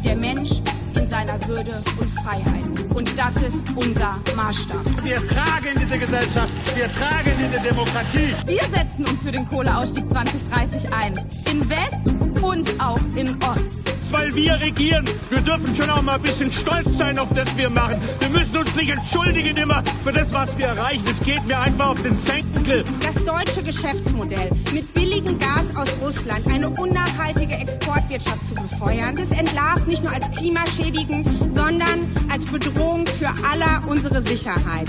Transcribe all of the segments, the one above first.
wie der Mensch in seiner Würde und Freiheit. Und das ist unser Maßstab. Wir tragen diese Gesellschaft, wir tragen diese Demokratie. Wir setzen uns für den Kohleausstieg 2030 ein. In West und auch in Ost weil wir regieren. Wir dürfen schon auch mal ein bisschen stolz sein auf das wir machen. Wir müssen uns nicht entschuldigen immer für das, was wir erreichen. Es geht mir einfach auf den Senkel. Das deutsche Geschäftsmodell mit billigem Gas aus Russland eine unnachhaltige Exportwirtschaft zu befeuern, das entlarvt nicht nur als klimaschädigend, sondern als Bedrohung für aller unsere Sicherheit.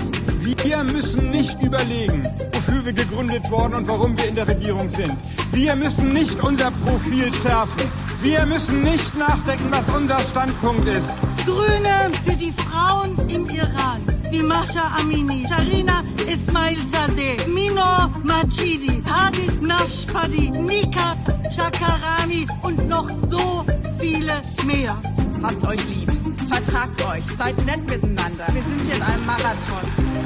Wir müssen nicht überlegen, wofür wir gegründet wurden und warum wir in der Regierung sind. Wir müssen nicht unser Profil schärfen. Wir müssen nicht nachdenken, was unser Standpunkt ist. Grüne für die Frauen im Iran, wie Masha Amini, Sharina Ismail Sadeh, Mino Machidi, Hadi Nashpadi, Nika Shakarani und noch so viele mehr. Habt euch lieb, vertragt euch, seid nett miteinander. Wir sind hier in einem Marathon.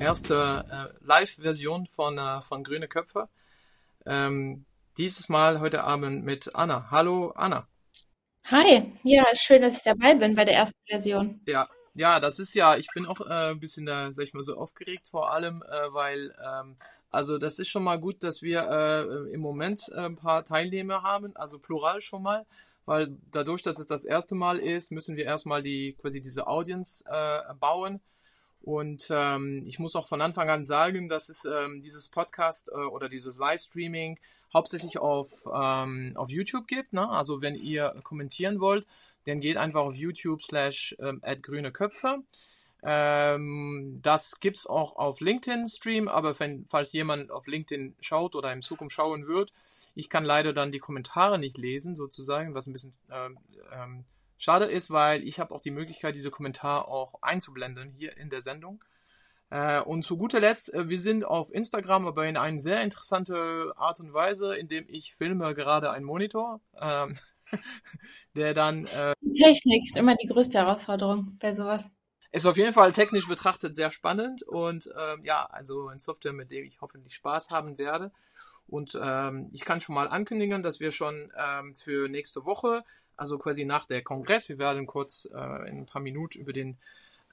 erste äh, Live-Version von, äh, von Grüne Köpfe. Ähm, dieses Mal heute Abend mit Anna. Hallo Anna. Hi, ja, schön, dass ich dabei bin bei der ersten Version. Ja, ja, das ist ja, ich bin auch äh, ein bisschen, äh, sag ich mal so, aufgeregt vor allem, äh, weil, ähm, also das ist schon mal gut, dass wir äh, im Moment äh, ein paar Teilnehmer haben, also plural schon mal, weil dadurch, dass es das erste Mal ist, müssen wir erstmal die quasi diese Audience äh, bauen und ähm, ich muss auch von Anfang an sagen, dass es ähm, dieses Podcast äh, oder dieses Livestreaming hauptsächlich auf, ähm, auf YouTube gibt. Ne? Also wenn ihr kommentieren wollt, dann geht einfach auf YouTube slash ähm, grüne Köpfe. Ähm, das gibt's auch auf LinkedIn Stream, aber wenn, falls jemand auf LinkedIn schaut oder in Zukunft schauen wird, ich kann leider dann die Kommentare nicht lesen, sozusagen, was ein bisschen ähm, ähm, Schade ist, weil ich habe auch die Möglichkeit, diese Kommentare auch einzublenden hier in der Sendung. Äh, und zu guter Letzt, äh, wir sind auf Instagram, aber in eine sehr interessante Art und Weise, indem ich filme gerade einen Monitor, ähm, der dann... Äh, Technik, immer die größte Herausforderung bei sowas. Ist auf jeden Fall technisch betrachtet sehr spannend und ähm, ja, also ein Software, mit dem ich hoffentlich Spaß haben werde. Und ähm, ich kann schon mal ankündigen, dass wir schon ähm, für nächste Woche also quasi nach der Kongress. Wir werden kurz äh, in ein paar Minuten über den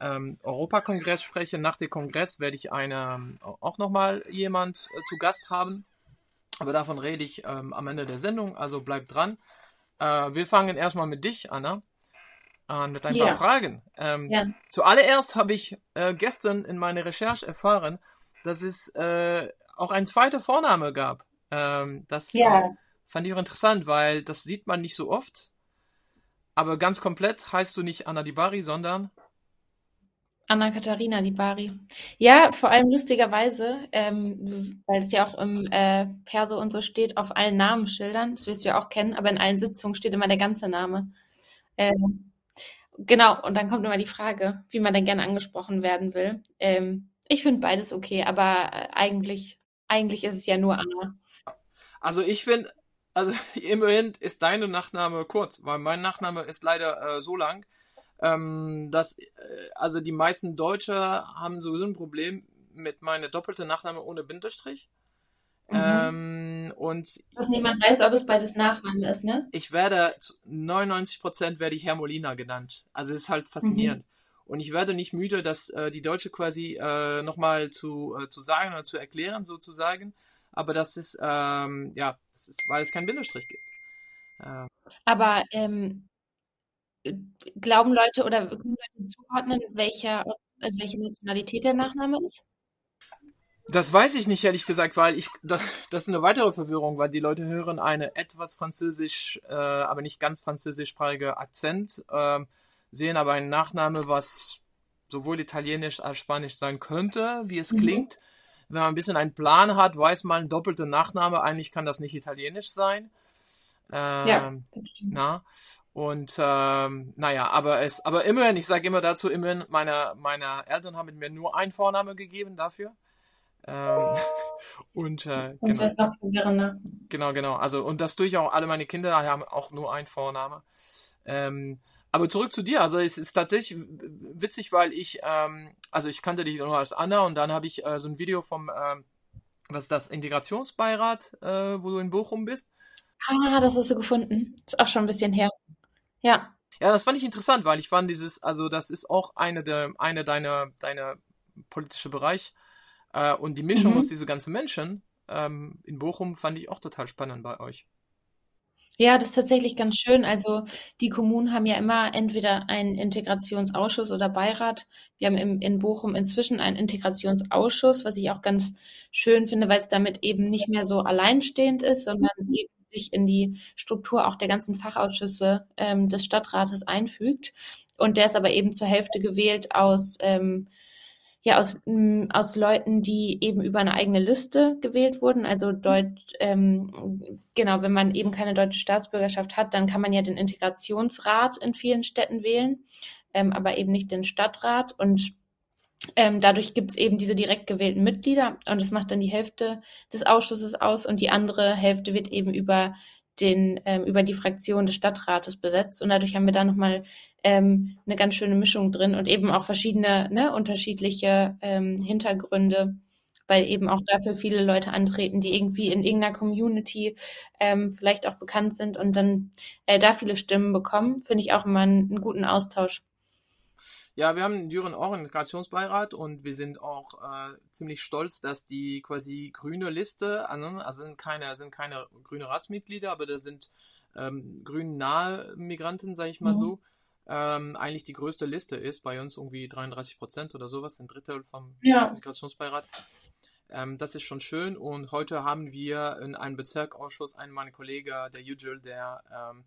ähm, Europakongress sprechen. Nach dem Kongress werde ich eine, auch nochmal jemand äh, zu Gast haben. Aber davon rede ich ähm, am Ende der Sendung, also bleibt dran. Äh, wir fangen erstmal mit dich, Anna, an mit ein ja. paar Fragen. Ähm, ja. Zuallererst habe ich äh, gestern in meiner Recherche erfahren, dass es äh, auch ein zweiter Vorname gab. Ähm, das ja. fand ich auch interessant, weil das sieht man nicht so oft. Aber ganz komplett heißt du nicht Anna Dibari, sondern Anna Katharina Dibari. Ja, vor allem lustigerweise, ähm, weil es ja auch im äh, Perso und so steht, auf allen Namensschildern, das wirst du ja auch kennen, aber in allen Sitzungen steht immer der ganze Name. Ähm, genau, und dann kommt immer die Frage, wie man denn gerne angesprochen werden will. Ähm, ich finde beides okay, aber äh, eigentlich, eigentlich ist es ja nur Anna. Also ich finde, also immerhin ist deine Nachname kurz, weil mein Nachname ist leider äh, so lang, ähm, dass äh, also die meisten Deutsche haben sowieso ein Problem mit meiner doppelten Nachname ohne Bindestrich. Mhm. Ähm, und dass niemand weiß, ob es beides Nachname ist, ne? Ich werde 99% werde ich Herr Molina genannt. Also ist halt faszinierend. Mhm. Und ich werde nicht müde, das äh, die Deutsche quasi äh, nochmal zu, äh, zu sagen oder zu erklären, sozusagen aber das ist, ähm, ja, das ist, weil es keinen Bindestrich gibt. Ähm. Aber ähm, glauben Leute oder können Leute zuordnen, welcher, also welche Nationalität der Nachname ist? Das weiß ich nicht, ehrlich gesagt, weil ich, das, das ist eine weitere Verwirrung, weil die Leute hören eine etwas französisch, äh, aber nicht ganz französischsprachige Akzent, äh, sehen aber einen Nachname, was sowohl italienisch als spanisch sein könnte, wie es mhm. klingt wenn man ein bisschen einen Plan hat, weiß man, doppelte Nachname, eigentlich kann das nicht italienisch sein. Ähm, ja, das stimmt. Na? Und ähm, naja, aber es, aber immerhin, ich sage immer dazu, immerhin, meine, meine Eltern haben mir nur einen Vorname gegeben dafür. Ähm, und äh, Sonst genau, noch genau, genau. Also und das durch auch alle meine Kinder haben auch nur einen Vorname. Ähm, aber zurück zu dir. Also es ist tatsächlich witzig, weil ich, ähm, also ich kannte dich nur als Anna und dann habe ich äh, so ein Video vom ähm, was ist das, Integrationsbeirat, äh, wo du in Bochum bist. Ah, das hast du gefunden. Ist auch schon ein bisschen her. Ja. Ja, das fand ich interessant, weil ich fand dieses, also das ist auch eine der, eine deiner, deiner politische Bereich. Äh, und die Mischung Mhm. aus diese ganzen Menschen ähm, in Bochum fand ich auch total spannend bei euch. Ja, das ist tatsächlich ganz schön. Also die Kommunen haben ja immer entweder einen Integrationsausschuss oder Beirat. Wir haben im, in Bochum inzwischen einen Integrationsausschuss, was ich auch ganz schön finde, weil es damit eben nicht mehr so alleinstehend ist, sondern eben sich in die Struktur auch der ganzen Fachausschüsse ähm, des Stadtrates einfügt. Und der ist aber eben zur Hälfte gewählt aus ähm, ja, aus, m, aus Leuten, die eben über eine eigene Liste gewählt wurden. Also Deutsch, ähm, genau, wenn man eben keine deutsche Staatsbürgerschaft hat, dann kann man ja den Integrationsrat in vielen Städten wählen, ähm, aber eben nicht den Stadtrat. Und ähm, dadurch gibt es eben diese direkt gewählten Mitglieder und das macht dann die Hälfte des Ausschusses aus und die andere Hälfte wird eben über den, ähm, über die Fraktion des Stadtrates besetzt und dadurch haben wir da nochmal ähm, eine ganz schöne Mischung drin und eben auch verschiedene, ne, unterschiedliche ähm, Hintergründe, weil eben auch dafür viele Leute antreten, die irgendwie in irgendeiner Community ähm, vielleicht auch bekannt sind und dann äh, da viele Stimmen bekommen, finde ich auch immer einen, einen guten Austausch. Ja, wir haben in Düren auch einen Integrationsbeirat und wir sind auch äh, ziemlich stolz, dass die quasi grüne Liste, also also sind keine, sind keine grüne Ratsmitglieder, aber da sind ähm, grün nahe Migranten, sage ich mal Mhm. so, ähm, eigentlich die größte Liste ist, bei uns irgendwie 33 Prozent oder sowas, ein Drittel vom Ja. Integrationsbeirat. Ähm, das ist schon schön und heute haben wir in einem Bezirkausschuss einen meiner Kollegen, der Yücel, der ähm,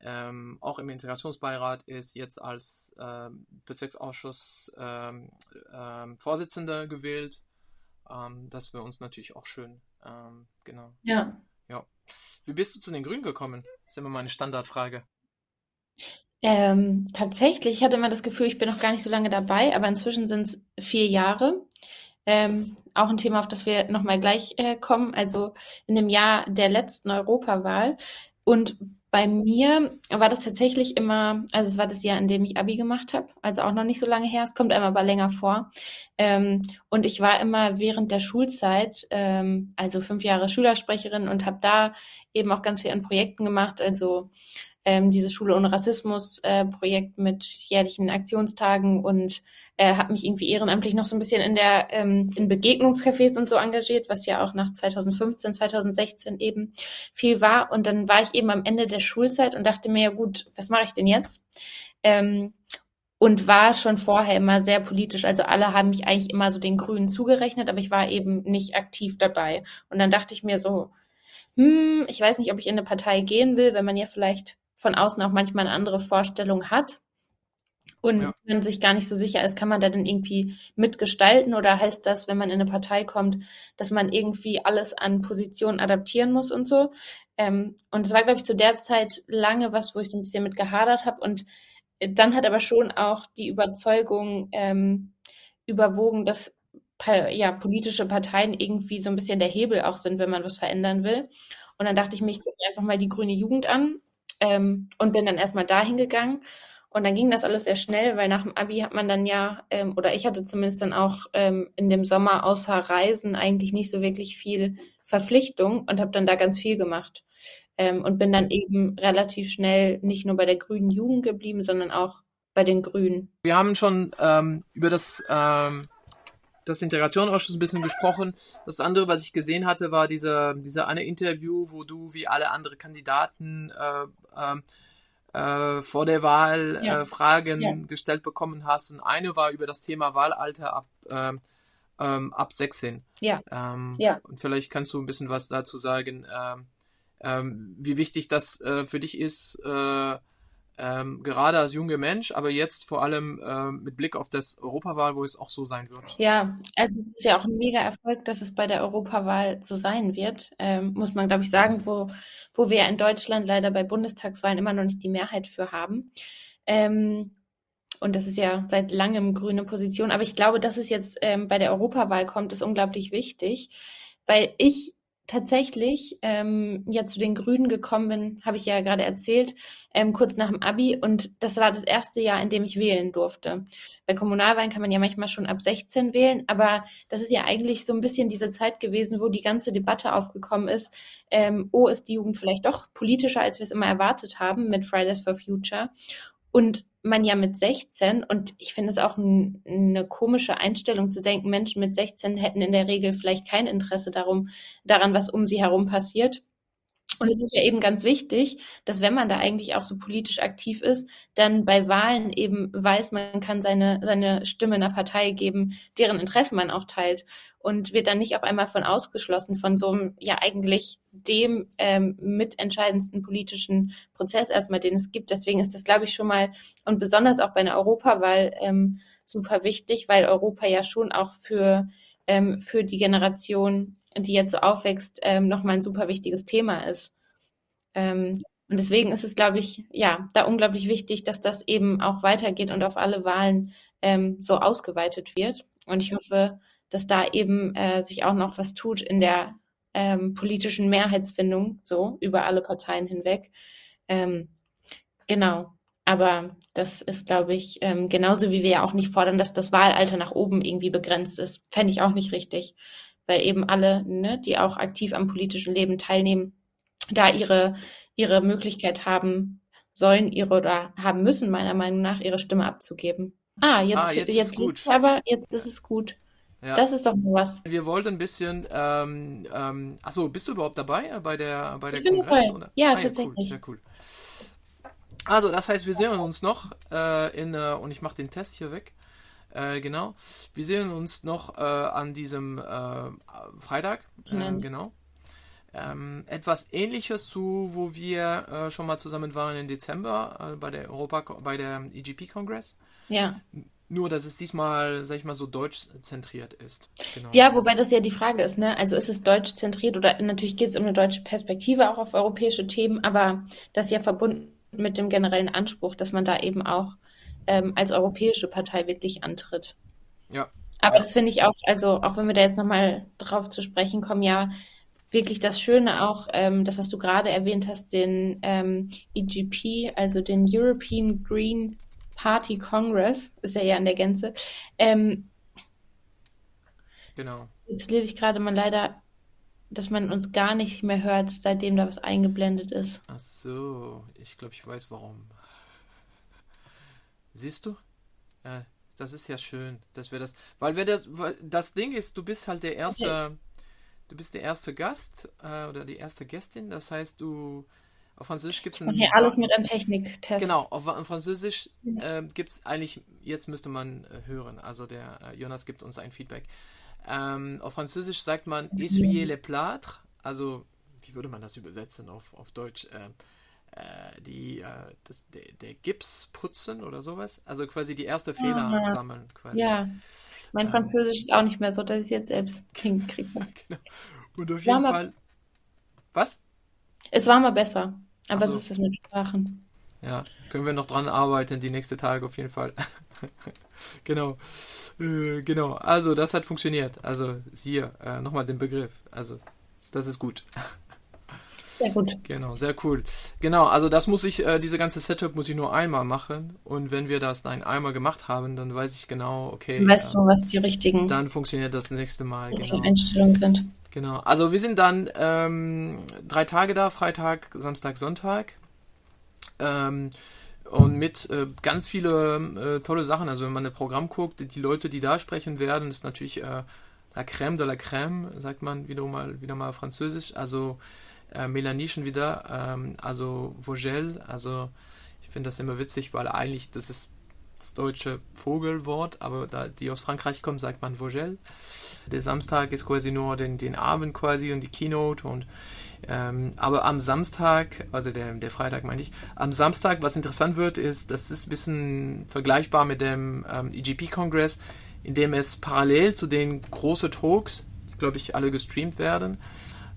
ähm, auch im Integrationsbeirat ist, jetzt als ähm, Bezirksausschuss ähm, ähm, Vorsitzender gewählt. Ähm, das wäre uns natürlich auch schön. Ähm, genau. Ja. Ja. Wie bist du zu den Grünen gekommen? Das ist immer meine Standardfrage. Ähm, tatsächlich, ich hatte immer das Gefühl, ich bin noch gar nicht so lange dabei, aber inzwischen sind es vier Jahre. Ähm, auch ein Thema, auf das wir nochmal gleich äh, kommen. Also in dem Jahr der letzten Europawahl. Und bei mir war das tatsächlich immer, also es war das Jahr, in dem ich Abi gemacht habe, also auch noch nicht so lange her. Es kommt einem aber länger vor. Ähm, und ich war immer während der Schulzeit, ähm, also fünf Jahre Schülersprecherin und habe da eben auch ganz viel an Projekten gemacht. Also ähm, dieses Schule ohne Rassismus äh, Projekt mit jährlichen Aktionstagen und äh, habe mich irgendwie ehrenamtlich noch so ein bisschen in der ähm, in Begegnungscafés und so engagiert, was ja auch nach 2015, 2016 eben viel war. Und dann war ich eben am Ende der Schulzeit und dachte mir, ja gut, was mache ich denn jetzt? Ähm, und war schon vorher immer sehr politisch. Also alle haben mich eigentlich immer so den Grünen zugerechnet, aber ich war eben nicht aktiv dabei. Und dann dachte ich mir so, hm, ich weiß nicht, ob ich in eine Partei gehen will, wenn man ja vielleicht von außen auch manchmal eine andere Vorstellung hat und Ja. man sich gar nicht so sicher ist, kann man da denn irgendwie mitgestalten oder heißt das, wenn man in eine Partei kommt, dass man irgendwie alles an Positionen adaptieren muss und so? Ähm, und es war, glaube ich, zu der Zeit lange was, wo ich so ein bisschen mit gehadert habe und dann hat aber schon auch die Überzeugung ähm, überwogen, dass ja, politische Parteien irgendwie so ein bisschen der Hebel auch sind, wenn man was verändern will. Und dann dachte ich mir, ich gucke mir einfach mal die grüne Jugend an ähm, und bin dann erstmal dahin gegangen. Und dann ging das alles sehr schnell, weil nach dem Abi hat man dann ja, ähm, oder ich hatte zumindest dann auch ähm, in dem Sommer außer Reisen eigentlich nicht so wirklich viel Verpflichtung und habe dann da ganz viel gemacht. Ähm, und bin dann eben relativ schnell nicht nur bei der grünen Jugend geblieben, sondern auch bei den Grünen. Wir haben schon ähm, über das, ähm, das Integrationsausschuss ein bisschen gesprochen. Das andere, was ich gesehen hatte, war diese, diese eine Interview, wo du wie alle anderen Kandidaten äh, ähm, äh, vor der Wahl Ja. äh, Fragen Ja. gestellt bekommen hast. Und eine war über das Thema Wahlalter ab, ähm, ähm, ab 16. Ja. Ähm, Ja. Und vielleicht kannst du ein bisschen was dazu sagen, ähm, ähm, wie wichtig das äh, für dich ist, äh, ähm, gerade als junger Mensch, aber jetzt vor allem ähm, mit Blick auf das Europawahl, wo es auch so sein wird. Ja, also es ist ja auch ein mega Erfolg, dass es bei der Europawahl so sein wird, ähm, muss man, glaube ich, sagen, wo, wo wir in Deutschland leider bei Bundestagswahlen immer noch nicht die Mehrheit für haben. Ähm, und das ist ja seit langem grüne Position. Aber ich glaube, dass es jetzt ähm, bei der Europawahl kommt, ist unglaublich wichtig, weil ich tatsächlich ähm, ja zu den Grünen gekommen bin, habe ich ja gerade erzählt, ähm, kurz nach dem Abi. Und das war das erste Jahr, in dem ich wählen durfte. Bei Kommunalwahlen kann man ja manchmal schon ab 16 wählen, aber das ist ja eigentlich so ein bisschen diese Zeit gewesen, wo die ganze Debatte aufgekommen ist. Ähm, oh, ist die Jugend vielleicht doch politischer, als wir es immer erwartet haben mit Fridays for Future. Und man ja mit 16, und ich finde es auch ein, eine komische Einstellung zu denken, Menschen mit 16 hätten in der Regel vielleicht kein Interesse darum, daran, was um sie herum passiert. Und es ist ja eben ganz wichtig, dass wenn man da eigentlich auch so politisch aktiv ist, dann bei Wahlen eben weiß, man kann seine, seine Stimme einer Partei geben, deren Interessen man auch teilt und wird dann nicht auf einmal von ausgeschlossen von so einem, ja eigentlich dem ähm, mitentscheidendsten politischen Prozess erstmal, den es gibt. Deswegen ist das, glaube ich, schon mal und besonders auch bei einer Europawahl ähm, super wichtig, weil Europa ja schon auch für, ähm, für die Generation die jetzt so aufwächst, ähm, nochmal ein super wichtiges Thema ist. Ähm, und deswegen ist es, glaube ich, ja, da unglaublich wichtig, dass das eben auch weitergeht und auf alle Wahlen ähm, so ausgeweitet wird. Und ich hoffe, dass da eben äh, sich auch noch was tut in der ähm, politischen Mehrheitsfindung, so über alle Parteien hinweg. Ähm, genau. Aber das ist, glaube ich, ähm, genauso wie wir ja auch nicht fordern, dass das Wahlalter nach oben irgendwie begrenzt ist. Fände ich auch nicht richtig weil eben alle, ne, die auch aktiv am politischen Leben teilnehmen, da ihre, ihre Möglichkeit haben sollen, ihre oder haben müssen, meiner Meinung nach, ihre Stimme abzugeben. Ah, jetzt, ah, jetzt, jetzt ist gut. aber jetzt ist es gut. Ja. Das ist doch was. Wir wollten ein bisschen, ähm, ähm, achso, bist du überhaupt dabei äh, bei der, bei der ich Kongress? Oder? Ja, ah, tatsächlich. Ja, cool, sehr cool. Also, das heißt, wir sehen uns noch äh, in, äh, und ich mache den Test hier weg. Äh, genau. Wir sehen uns noch äh, an diesem äh, Freitag. Mhm. Genau. Ähm, etwas ähnliches zu, wo wir äh, schon mal zusammen waren im Dezember bei der Europa, bei der EGP-Kongress. Ja. Nur, dass es diesmal, sag ich mal, so deutsch zentriert ist. Genau. Ja, wobei das ja die Frage ist, ne? Also ist es deutsch zentriert oder natürlich geht es um eine deutsche Perspektive auch auf europäische Themen, aber das ja verbunden mit dem generellen Anspruch, dass man da eben auch ähm, als europäische Partei wirklich antritt. Ja. Aber das finde ich auch, also auch wenn wir da jetzt nochmal drauf zu sprechen kommen, ja, wirklich das Schöne auch, ähm, das, was du gerade erwähnt hast, den ähm, EGP, also den European Green Party Congress, ist er ja in der Gänze. Ähm, genau. Jetzt lese ich gerade mal leider, dass man uns gar nicht mehr hört, seitdem da was eingeblendet ist. Ach so, ich glaube, ich weiß warum. Siehst du? Äh, das ist ja schön, dass wir das. Weil wir das, weil das Ding ist, du bist halt der erste, okay. du bist der erste Gast äh, oder die erste Gästin. Das heißt, du auf Französisch gibt es ein. Okay, alles mit einem Techniktest. Genau, auf Französisch äh, gibt es eigentlich, jetzt müsste man äh, hören, also der äh, Jonas gibt uns ein Feedback. Ähm, auf Französisch sagt man essuyer les plâtres, also wie würde man das übersetzen auf, auf Deutsch? Ähm, äh, die, äh, das, der, der, Gips putzen oder sowas. Also quasi die erste Fehler Aha. sammeln. Quasi. Ja, mein ähm, Französisch ist auch nicht mehr so, dass ich es jetzt selbst hinkriege. genau. Und auf jeden Fall. Was? Es war mal besser. Aber so. so ist es mit Sprachen. Ja, können wir noch dran arbeiten, die nächste Tage auf jeden Fall. genau. Äh, genau. Also, das hat funktioniert. Also, hier, äh, nochmal den Begriff. Also, das ist gut. Sehr gut. Genau, sehr cool. Genau, also das muss ich, äh, diese ganze Setup muss ich nur einmal machen. Und wenn wir das dann einmal gemacht haben, dann weiß ich genau, okay. Weißt äh, du, was die richtigen dann funktioniert das nächste Mal. Genau. Einstellungen sind. Genau. Also wir sind dann ähm, drei Tage da, Freitag, Samstag, Sonntag. Ähm, und mit äh, ganz viele äh, tolle Sachen. Also wenn man ein Programm guckt, die Leute, die da sprechen werden, ist natürlich äh, la crème de la crème, sagt man wieder mal, wieder mal französisch. Also äh, Melanie schon wieder, ähm, also Vogel, also ich finde das immer witzig, weil eigentlich das ist das deutsche Vogelwort, aber da die aus Frankreich kommen, sagt man Vogel. Der Samstag ist quasi nur den, den Abend quasi und die Keynote und ähm, aber am Samstag, also der, der Freitag meine ich, am Samstag, was interessant wird, ist, das ist ein bisschen vergleichbar mit dem ähm, EGP-Kongress, in dem es parallel zu den großen Talks, glaube ich, alle gestreamt werden,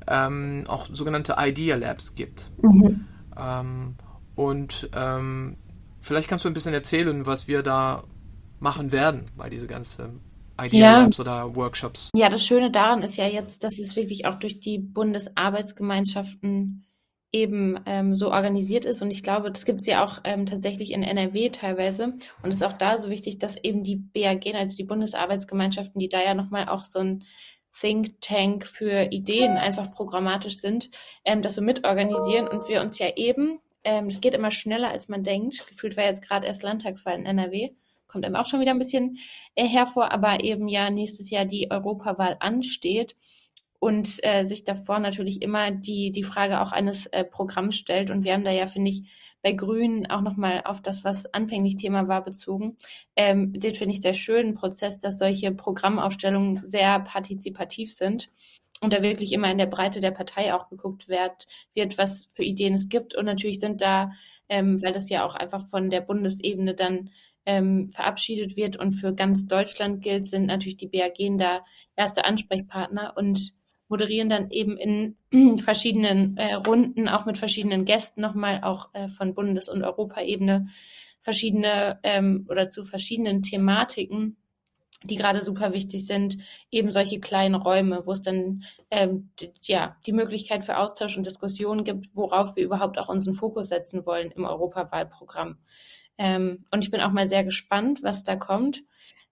ähm, auch sogenannte Idea Labs gibt. Mhm. Ähm, und ähm, vielleicht kannst du ein bisschen erzählen, was wir da machen werden bei dieser ganzen Idea Labs oder Workshops. Ja, das Schöne daran ist ja jetzt, dass es wirklich auch durch die Bundesarbeitsgemeinschaften eben ähm, so organisiert ist. Und ich glaube, das gibt es ja auch ähm, tatsächlich in NRW teilweise. Und es ist auch da so wichtig, dass eben die BAG, also die Bundesarbeitsgemeinschaften, die da ja nochmal auch so ein Think Tank für Ideen einfach programmatisch sind, ähm, das so mitorganisieren und wir uns ja eben, ähm, es geht immer schneller, als man denkt. Gefühlt war jetzt gerade erst Landtagswahl in NRW, kommt einem auch schon wieder ein bisschen äh, hervor, aber eben ja nächstes Jahr die Europawahl ansteht und äh, sich davor natürlich immer die, die Frage auch eines äh, Programms stellt. Und wir haben da ja, finde ich, bei Grünen auch nochmal auf das, was anfänglich Thema war, bezogen. Ähm, den finde ich sehr schönen Prozess, dass solche Programmaufstellungen sehr partizipativ sind und da wirklich immer in der Breite der Partei auch geguckt wird, wird was für Ideen es gibt. Und natürlich sind da, ähm, weil das ja auch einfach von der Bundesebene dann ähm, verabschiedet wird und für ganz Deutschland gilt, sind natürlich die BAG da erste Ansprechpartner und moderieren dann eben in verschiedenen äh, Runden, auch mit verschiedenen Gästen nochmal, auch äh, von Bundes- und Europaebene, verschiedene ähm, oder zu verschiedenen Thematiken, die gerade super wichtig sind, eben solche kleinen Räume, wo es dann ähm, ja die Möglichkeit für Austausch und Diskussion gibt, worauf wir überhaupt auch unseren Fokus setzen wollen im Europawahlprogramm. Ähm, und ich bin auch mal sehr gespannt, was da kommt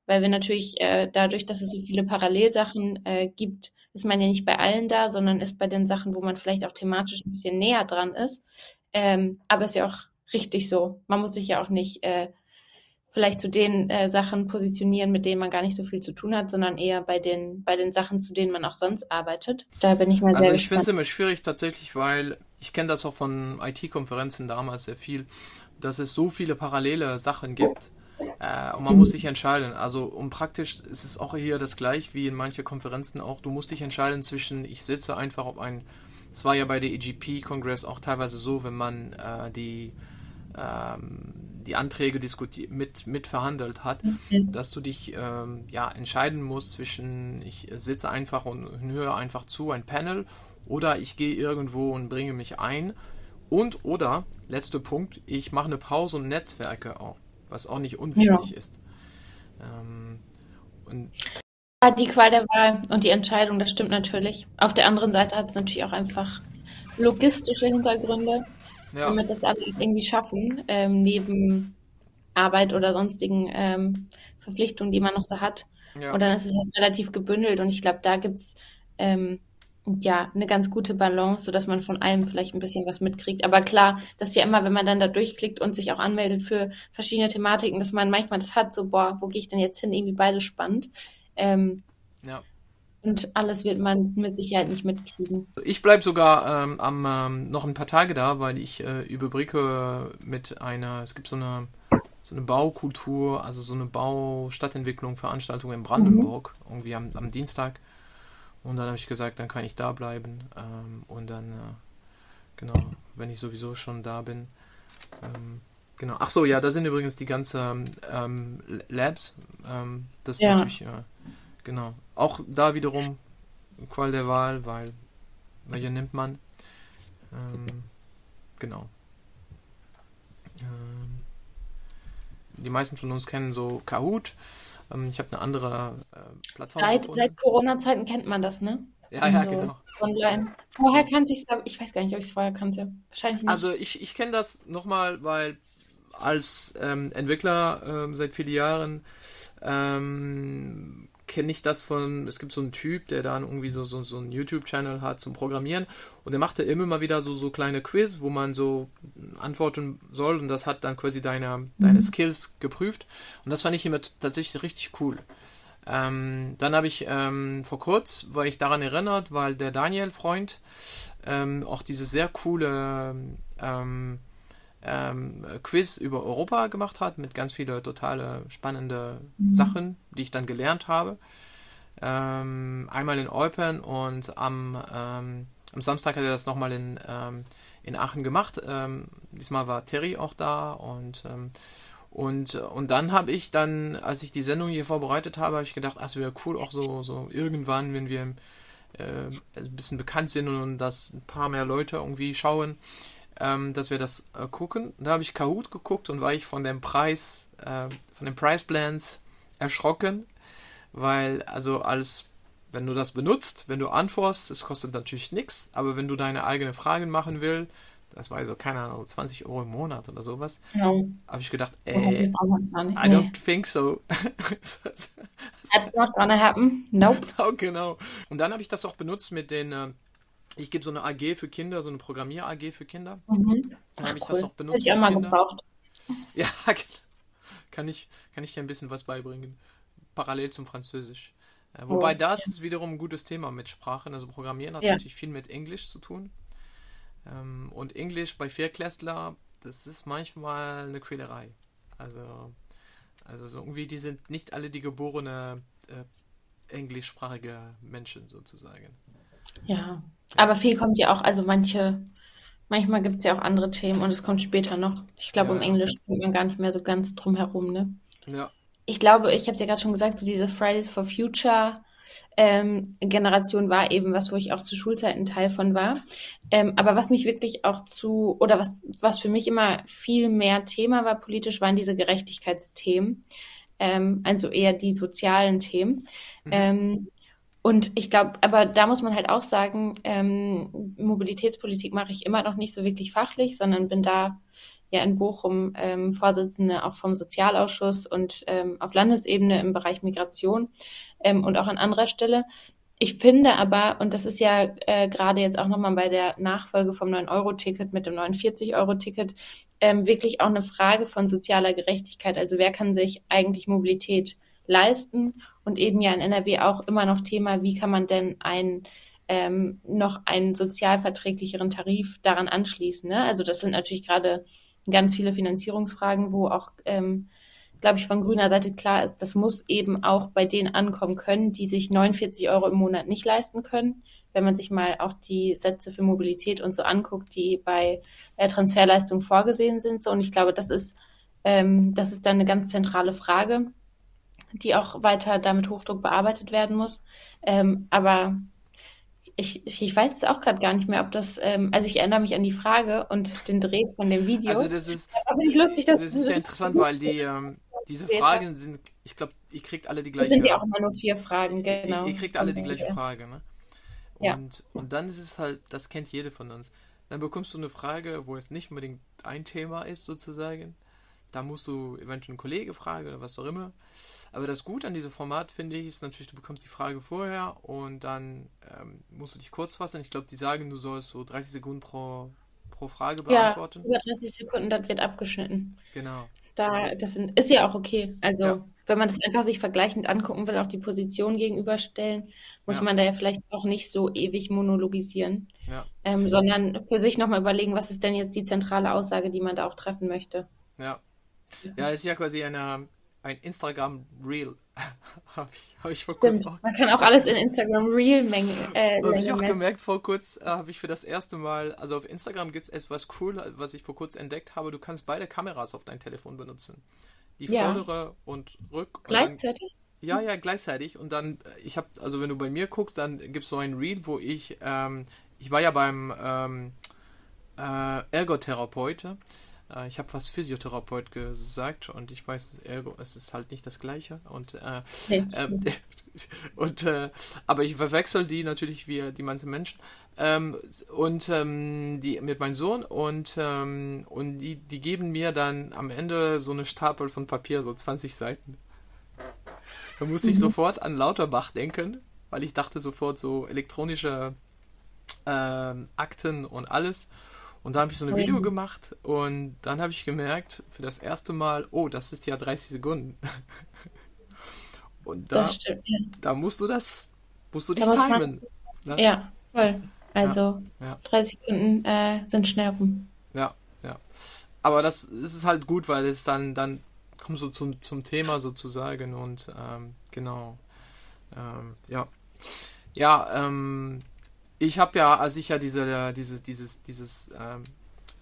weil wir natürlich äh, dadurch, dass es so viele Parallelsachen äh, gibt, ist man ja nicht bei allen da, sondern ist bei den Sachen, wo man vielleicht auch thematisch ein bisschen näher dran ist. Ähm, aber ist ja auch richtig so. Man muss sich ja auch nicht äh, vielleicht zu den äh, Sachen positionieren, mit denen man gar nicht so viel zu tun hat, sondern eher bei den, bei den Sachen, zu denen man auch sonst arbeitet. Da bin ich mal also sehr ich finde es immer schwierig tatsächlich, weil ich kenne das auch von IT-Konferenzen damals sehr viel, dass es so viele parallele Sachen gibt äh, und man muss sich entscheiden. Also, um praktisch ist es auch hier das gleiche wie in manchen Konferenzen auch. Du musst dich entscheiden zwischen, ich sitze einfach auf ein, es war ja bei der EGP-Kongress auch teilweise so, wenn man äh, die, ähm, die Anträge diskutiert, mit, mit verhandelt hat, mhm. dass du dich ähm, ja, entscheiden musst zwischen, ich sitze einfach und höre einfach zu, ein Panel, oder ich gehe irgendwo und bringe mich ein. Und oder, letzter Punkt, ich mache eine Pause und Netzwerke auch was auch nicht unwichtig ja. ist. Ähm, und die Qual der Wahl und die Entscheidung, das stimmt natürlich. Auf der anderen Seite hat es natürlich auch einfach logistische Hintergründe, ja. damit das alles irgendwie schaffen, ähm, neben Arbeit oder sonstigen ähm, Verpflichtungen, die man noch so hat. Ja. Und dann ist es halt relativ gebündelt und ich glaube, da gibt es ähm, ja, eine ganz gute Balance, sodass man von allem vielleicht ein bisschen was mitkriegt. Aber klar, dass ja immer, wenn man dann da durchklickt und sich auch anmeldet für verschiedene Thematiken, dass man manchmal das hat, so, boah, wo gehe ich denn jetzt hin? Irgendwie beides spannend. Ähm, ja. Und alles wird man mit Sicherheit nicht mitkriegen. Ich bleibe sogar ähm, am, ähm, noch ein paar Tage da, weil ich äh, überbrücke mit einer, es gibt so eine, so eine Baukultur, also so eine Baustadtentwicklung, Veranstaltung in Brandenburg, mhm. irgendwie am, am Dienstag. Und dann habe ich gesagt, dann kann ich da bleiben. Ähm, und dann, äh, genau, wenn ich sowieso schon da bin. Ähm, genau. Ach so, ja, da sind übrigens die ganzen ähm, Labs. Ähm, das ja. natürlich, äh, genau. Auch da wiederum Qual der Wahl, weil welche nimmt man? Ähm, genau. Ähm, die meisten von uns kennen so Kahoot. Ähm, ich habe eine andere äh, Plattform. Seit, seit Corona-Zeiten kennt man das, ne? Ja, ja, also, genau. Online. Vorher kannte ich es, ich weiß gar nicht, ob ich es vorher kannte. Wahrscheinlich nicht. Also ich, ich kenne das nochmal, weil als ähm, Entwickler ähm, seit vielen Jahren ähm, kenne ich das von, es gibt so einen Typ, der dann irgendwie so, so, so einen YouTube-Channel hat zum Programmieren und der machte immer mal wieder so, so kleine Quiz, wo man so antworten soll und das hat dann quasi deine, mhm. deine Skills geprüft und das fand ich immer tatsächlich richtig cool. Ähm, dann habe ich ähm, vor kurz, war ich daran erinnert, weil der Daniel Freund ähm, auch diese sehr coole ähm, ähm, Quiz über Europa gemacht hat, mit ganz vielen totale spannende mhm. Sachen, die ich dann gelernt habe. Ähm, einmal in Eupen und am, ähm, am Samstag hat er das nochmal in, ähm, in Aachen gemacht. Ähm, diesmal war Terry auch da und ähm, und, und dann habe ich dann, als ich die Sendung hier vorbereitet habe, habe ich gedacht, ach, es wäre cool, auch so, so irgendwann, wenn wir äh, ein bisschen bekannt sind und das ein paar mehr Leute irgendwie schauen, ähm, dass wir das äh, gucken. Da habe ich Kahoot geguckt und war ich von dem Preis, äh, von den Price Plans erschrocken, weil also alles, wenn du das benutzt, wenn du antwortest, es kostet natürlich nichts, aber wenn du deine eigene Fragen machen willst, das war so, keine Ahnung, 20 Euro im Monat oder sowas, Ja. habe ich gedacht, Oh, ey, nicht. I don't think so. That's not gonna happen. Nope. Genau, genau. Und dann habe ich das auch benutzt mit den, äh, ich gebe so eine AG für Kinder, so eine Programmier-AG für Kinder. Mhm. Dann habe ich Ach, das cool. auch benutzt Hätte ich auch gebraucht. Ja, kann ich, kann ich dir ein bisschen was beibringen. Parallel zum Französisch. Äh, wobei Oh, das ist wiederum ein gutes Thema mit Sprachen. Also Programmieren hat Ja. natürlich viel mit Englisch zu tun. Ähm, und Englisch bei Vierklässler, das ist manchmal eine Quälerei. Also, also so irgendwie, die sind nicht alle die geborene äh, englischsprachige Menschen sozusagen. Ja. Aber viel kommt ja auch, also manche, manchmal gibt es ja auch andere Themen und es kommt später noch. Ich glaube, um ja. Englisch kommt man gar nicht mehr so ganz drum herum, ne? Ja, Ich glaube, ich habe es ja gerade schon gesagt, so diese Fridays for Future ähm, Generation war eben was, wo ich auch zu Schulzeiten Teil von war. Ähm, aber was mich wirklich auch zu, oder was, was für mich immer viel mehr Thema war politisch, waren diese Gerechtigkeitsthemen. Ähm, also eher die sozialen Themen. Ähm, und ich glaube, aber da muss man halt auch sagen, ähm, Mobilitätspolitik mache ich immer noch nicht so wirklich fachlich, sondern bin da ja in Bochum ähm, Vorsitzende auch vom Sozialausschuss und ähm, auf Landesebene im Bereich Migration ähm, und auch an anderer Stelle. Ich finde aber, und das ist ja äh, gerade jetzt auch nochmal bei der Nachfolge vom 9-Euro-Ticket mit dem 49-Euro-Ticket ähm, wirklich auch eine Frage von sozialer Gerechtigkeit. Also wer kann sich eigentlich Mobilität leisten? Und eben ja in NRW auch immer noch Thema, wie kann man denn ein ähm, noch einen sozialverträglicheren Tarif daran anschließen. Ne? Also das sind natürlich gerade ganz viele Finanzierungsfragen, wo auch, ähm, glaube ich, von grüner Seite klar ist, das muss eben auch bei denen ankommen können, die sich 49 Euro im Monat nicht leisten können. Wenn man sich mal auch die Sätze für Mobilität und so anguckt, die bei äh, Transferleistung vorgesehen sind. So, und ich glaube, das ist, ähm, das ist dann eine ganz zentrale Frage, die auch weiter damit Hochdruck bearbeitet werden muss. Ähm, aber ich, ich, weiß es auch gerade gar nicht mehr, ob das, ähm, also ich erinnere mich an die Frage und den Dreh von dem Video. also das ist, Aber ich lustig, das ist ja interessant, weil die, ähm, diese. Fragen sind, ich glaube, ihr kriegt alle die Das gleiche. sind ja auch immer nur vier Fragen, genau. Ihr, ihr kriegt alle die gleiche Frage, ne? Ja. Und, und dann ist es halt, das kennt jede von uns. Dann bekommst du eine Frage, wo es nicht unbedingt ein Thema ist, sozusagen. Da musst du eventuell einen Kollege fragen oder was auch immer. Aber das Gute an diesem Format, finde ich, ist natürlich, du bekommst die Frage vorher und dann ähm, musst du dich kurz fassen. Ich glaube, die sagen, du sollst so 30 Sekunden pro, pro Frage Ja, beantworten. über 30 Sekunden, das wird abgeschnitten. Genau. Da, das sind, ist ja auch okay. Also, Ja. wenn man das einfach sich vergleichend angucken will, auch die Position gegenüberstellen, muss Ja. man da ja vielleicht auch nicht so ewig monologisieren, Ja. ähm, sondern für sich nochmal überlegen, was ist denn jetzt die zentrale Aussage, die man da auch treffen möchte. Ja. Ja, ist ja quasi eine, ein Instagram Reel. habe ich, hab ich vor kurzem auch Man kann auch alles in Instagram Real-Menge äh, Habe ich auch gemerkt vor kurz, äh, habe ich für das erste Mal, also auf Instagram gibt es etwas cool, was ich vor kurz entdeckt habe. Du kannst beide Kameras auf dein Telefon benutzen. Die Ja. vordere und rück. Und dann, Gleichzeitig? ja, ja, gleichzeitig. Und dann, äh, ich habe, also wenn du bei mir guckst, dann gibt es so ein Reel, wo ich, ähm, ich war ja beim ähm, äh, Ergotherapeute. Äh, ich habe fast Physiotherapeut gesagt und ich weiß, Ergo, es ist halt nicht das Gleiche. Und äh, ähm, und äh, aber ich verwechsel die natürlich wie die manchen Menschen ähm, und ähm, die mit meinem Sohn und ähm, und die die geben mir dann am Ende so eine Stapel von Papier so 20 Seiten. Da musste ich sofort an Lauterbach denken, weil ich dachte sofort so elektronische ähm, Akten und alles. Und da habe ich so ein. Video gemacht und dann habe ich gemerkt, für das erste Mal, oh, das ist ja 30 Sekunden. Und da, Das stimmt. Ja. da musst du das, musst du dich Da muss man- timen. Ne? Ja, voll. Also ja. 30 Sekunden äh, sind schnell rum. Ja, ja. Aber das, das ist halt gut, weil es dann, dann kommt so zum, zum Thema sozusagen und ähm, genau. Ähm, ja. Ja, ähm, ich habe ja, als ich ja diese, diese, dieses, dieses, ähm,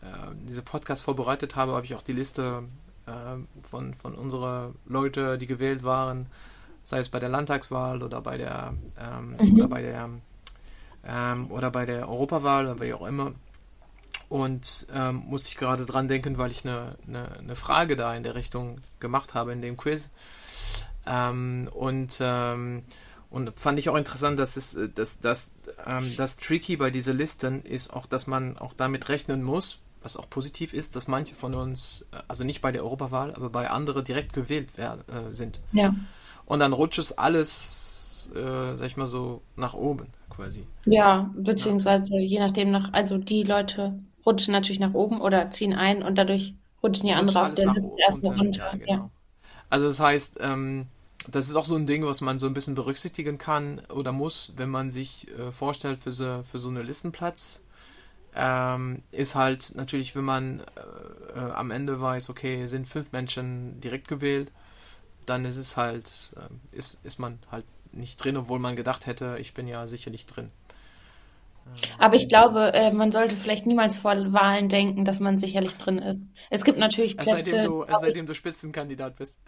äh, diese Podcast vorbereitet habe, habe ich auch die Liste ähm, von, von unseren Leute, die gewählt waren, sei es bei der Landtagswahl oder bei der ähm, Mhm. oder bei der ähm, oder bei der Europawahl oder wie auch immer. Und ähm, musste ich gerade dran denken, weil ich eine, eine, eine Frage da in der Richtung gemacht habe in dem Quiz. Ähm, und, ähm, und fand ich auch interessant, dass es, dass, dass, ähm, das Tricky bei diesen Listen ist auch, dass man auch damit rechnen muss, was auch positiv ist, dass manche von uns, also nicht bei der Europawahl, aber bei anderen direkt gewählt werden, äh, sind. Ja. Und dann rutscht es alles, äh, sag ich mal so, nach oben quasi. Ja, beziehungsweise ja. je nachdem nach, also die Leute rutschen natürlich nach oben oder ziehen ein und dadurch rutschen die anderen auf der Liste erstmal runter. Ja, genau. Also das heißt, ähm, das ist auch so ein Ding, was man so ein bisschen berücksichtigen kann oder muss, wenn man sich äh, vorstellt für so, für so einen Listenplatz. Ähm, ist halt natürlich, wenn man äh, äh, am Ende weiß, okay, sind fünf Menschen direkt gewählt, dann ist es halt, äh, ist, ist man halt nicht drin, obwohl man gedacht hätte, ich bin ja sicherlich drin. Aber ich glaube, äh, man sollte vielleicht niemals vor Wahlen denken, dass man sicherlich drin ist. Es gibt natürlich Plätze. Es seitdem du, seitdem du Spitzenkandidat bist.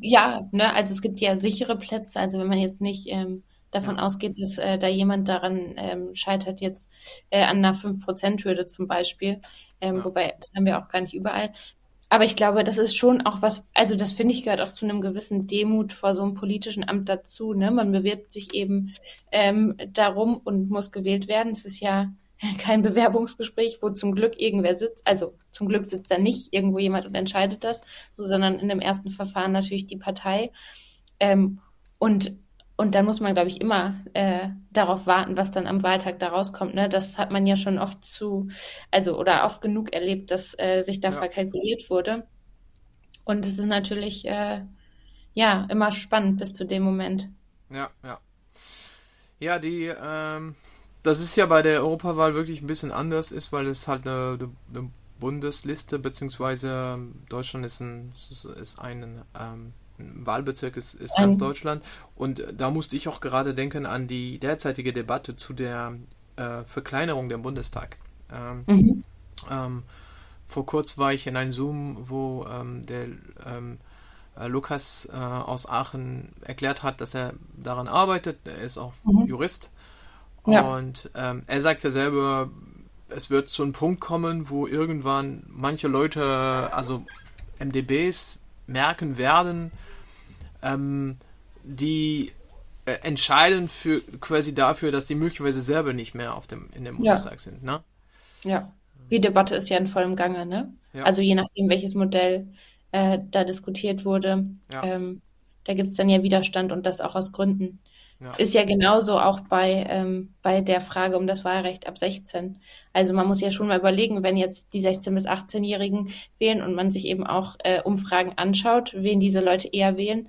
Ja, ne, also es gibt ja sichere Plätze. Also wenn man jetzt nicht ähm, davon ja. ausgeht, dass äh, da jemand daran ähm, scheitert, jetzt äh, an einer 5%-Hürde zum Beispiel. Ähm, ja. Wobei, das haben wir auch gar nicht überall. Aber ich glaube, das ist schon auch was, also das finde ich gehört auch zu einem gewissen Demut vor so einem politischen Amt dazu. Ne? Man bewirbt sich eben ähm, darum und muss gewählt werden. Es ist ja kein Bewerbungsgespräch, wo zum Glück irgendwer sitzt. Also zum Glück sitzt da nicht irgendwo jemand und entscheidet das, so, sondern in dem ersten Verfahren natürlich die Partei. Ähm, und und dann muss man, glaube ich, immer äh, darauf warten, was dann am Wahltag da rauskommt. Ne? Das hat man ja schon oft zu, also oder oft genug erlebt, dass äh, sich da ja. verkalkuliert wurde. Und es ist natürlich äh, ja immer spannend bis zu dem Moment. Ja, ja. Ja, die, ähm, das ist ja bei der Europawahl wirklich ein bisschen anders ist, weil es halt eine, eine Bundesliste, beziehungsweise Deutschland ist ein, ist ein ähm, Wahlbezirk ist, ist ganz Deutschland. Und da musste ich auch gerade denken an die derzeitige Debatte zu der äh, Verkleinerung der Bundestag. Ähm, mhm. ähm, vor kurz war ich in einem Zoom, wo ähm, der ähm, äh, Lukas äh, aus Aachen erklärt hat, dass er daran arbeitet. Er ist auch mhm. Jurist. Ja. Und ähm, er sagte selber, es wird zu einem Punkt kommen, wo irgendwann manche Leute, also MDBs, merken werden, ähm, die äh, entscheiden für quasi dafür, dass die möglicherweise selber nicht mehr auf dem, in dem Bundestag ja. sind, ne? Ja. Die Debatte ist ja in vollem Gange, ne? Ja. Also je nachdem, welches Modell äh, da diskutiert wurde, ja. ähm, da gibt es dann ja Widerstand und das auch aus Gründen. Ja. Ist ja genauso auch bei, ähm, bei der Frage um das Wahlrecht ab 16. Also man muss ja schon mal überlegen, wenn jetzt die 16- bis 18-Jährigen wählen und man sich eben auch äh, Umfragen anschaut, wen diese Leute eher wählen,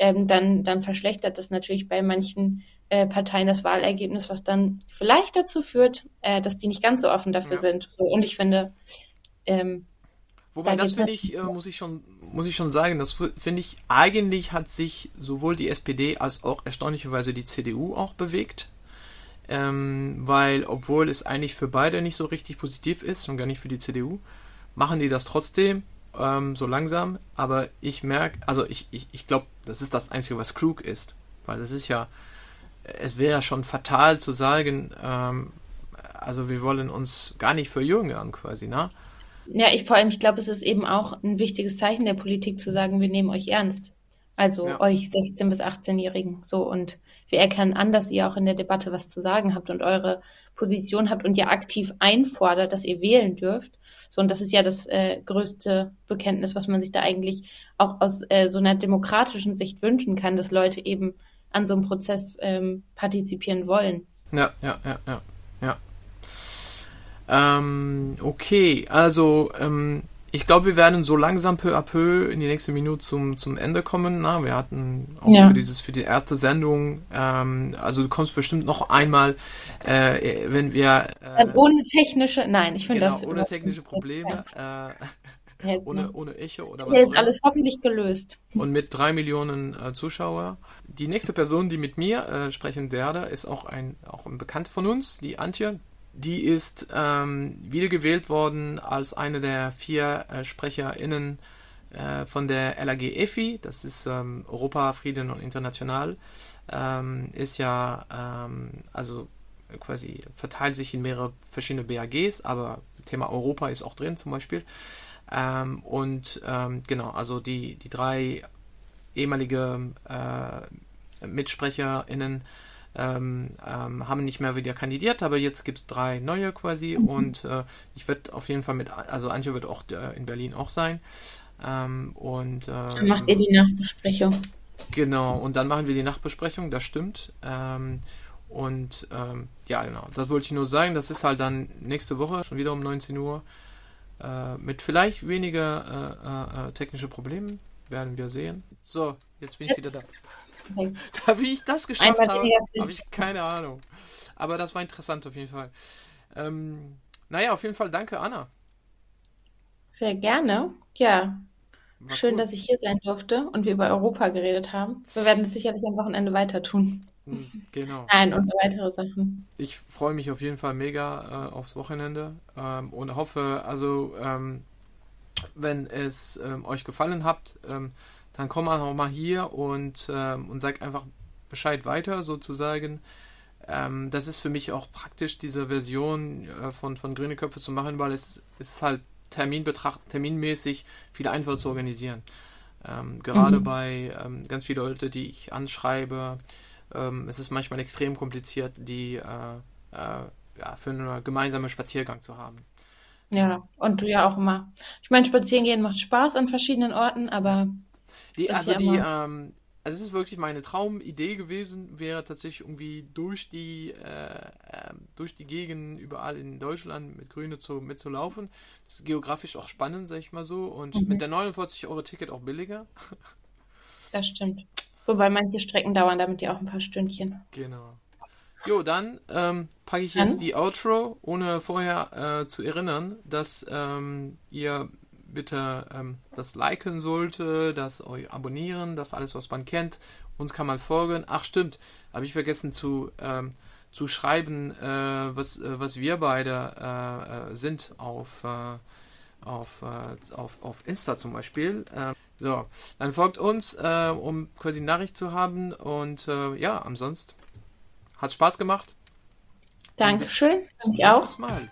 ähm, dann, dann verschlechtert das natürlich bei manchen äh, Parteien das Wahlergebnis, was dann vielleicht dazu führt, äh, dass die nicht ganz so offen dafür ja. sind. So, und ich finde, ähm, Wobei da das finde ich, äh, muss ich schon, muss ich schon sagen, das finde ich, eigentlich hat sich sowohl die SPD als auch erstaunlicherweise die CDU auch bewegt. Ähm, weil, obwohl es eigentlich für beide nicht so richtig positiv ist und gar nicht für die CDU, machen die das trotzdem ähm, so langsam. Aber ich merke, also ich, ich, ich glaube, das ist das Einzige, was klug ist. Weil das ist ja, es wäre ja schon fatal zu sagen, ähm, also wir wollen uns gar nicht verjüngern quasi, ne? Ja, ich vor allem, ich glaube, es ist eben auch ein wichtiges Zeichen der Politik zu sagen, wir nehmen euch ernst. Also ja. euch 16- bis 18-Jährigen. So und wir erkennen an, dass ihr auch in der Debatte was zu sagen habt und eure Position habt und ihr aktiv einfordert, dass ihr wählen dürft. So, und das ist ja das äh, größte Bekenntnis, was man sich da eigentlich auch aus äh, so einer demokratischen Sicht wünschen kann, dass Leute eben an so einem Prozess ähm, partizipieren wollen. Ja, ja, ja, ja, ja. Ähm, okay, also ähm, ich glaube, wir werden so langsam peu à peu in die nächste Minute zum, zum Ende kommen. Na, wir hatten auch ja. für dieses für die erste Sendung, ähm, also du kommst bestimmt noch einmal, äh, wenn wir äh, ohne technische, nein, ich finde genau, das ohne technische Probleme. Äh, ohne, ohne Echo oder was. Ist alles hoffentlich gelöst. Und mit drei Millionen äh, Zuschauer. Die nächste Person, die mit mir äh, sprechen werde, ist auch ein, auch ein Bekannter von uns, die Antje die ist ähm, wiedergewählt worden als eine der vier äh, SprecherInnen äh, von der LAG EFI, das ist ähm, Europa, Frieden und International, ähm, ist ja, ähm, also quasi verteilt sich in mehrere verschiedene BAGs, aber Thema Europa ist auch drin zum Beispiel. Ähm, und ähm, genau, also die, die drei ehemalige äh, MitsprecherInnen ähm, ähm, haben nicht mehr wieder kandidiert, aber jetzt gibt es drei neue quasi mhm. und äh, ich werde auf jeden Fall mit, also Antje wird auch äh, in Berlin auch sein. Ähm, und, äh, dann macht ihr die Nachbesprechung. Genau, und dann machen wir die Nachbesprechung, das stimmt. Ähm, und ähm, ja, genau, das wollte ich nur sagen. Das ist halt dann nächste Woche, schon wieder um 19 Uhr, äh, mit vielleicht weniger äh, äh, äh technische Problemen, werden wir sehen. So, jetzt bin ich jetzt. wieder da. da. Wie ich das geschafft Einmal habe, habe ich keine Ahnung. Aber das war interessant auf jeden Fall. Ähm, naja, auf jeden Fall danke, Anna. Sehr gerne. Ja, war Schön, cool. dass ich hier sein durfte und wir über Europa geredet haben. Wir werden es sicherlich am Wochenende weiter tun. Hm, genau. Nein, und weitere Sachen. Ich freue mich auf jeden Fall mega äh, aufs Wochenende ähm, und hoffe, also, ähm, wenn es ähm, euch gefallen hat, ähm, dann komm auch mal hier und, ähm, und sag einfach Bescheid weiter, sozusagen. Ähm, das ist für mich auch praktisch, diese Version äh, von, von Grüne Köpfe zu machen, weil es ist halt Terminbetracht, terminmäßig viel einfacher zu organisieren. Ähm, gerade mhm. bei ähm, ganz vielen Leute, die ich anschreibe, ähm, es ist manchmal extrem kompliziert, die äh, äh, ja, für einen gemeinsamen Spaziergang zu haben. Ja, und du ja auch immer. Ich meine, spazieren gehen macht Spaß an verschiedenen Orten, aber. Die, also die, ähm, also es ist wirklich meine Traumidee gewesen, wäre tatsächlich irgendwie durch die äh, äh, durch die Gegend überall in Deutschland mit Grüne zu, mitzulaufen. Das ist geografisch auch spannend, sag ich mal so. Und mhm. mit der 49 Euro Ticket auch billiger. Das stimmt. Wobei manche Strecken dauern damit ja auch ein paar Stündchen. Genau. Jo, dann ähm, packe ich jetzt dann? die Outro, ohne vorher äh, zu erinnern, dass ähm, ihr bitte ähm, das liken sollte, das euch abonnieren, das alles, was man kennt. Uns kann man folgen. Ach stimmt, habe ich vergessen zu, ähm, zu schreiben, äh, was, äh, was wir beide äh, äh sind auf, äh, auf, äh, auf, auf Insta zum Beispiel. Ähm, so, dann folgt uns, um quasi Nachricht zu haben. Und ja, ansonsten hat Spaß gemacht. Dankeschön. Danke auch. Mal.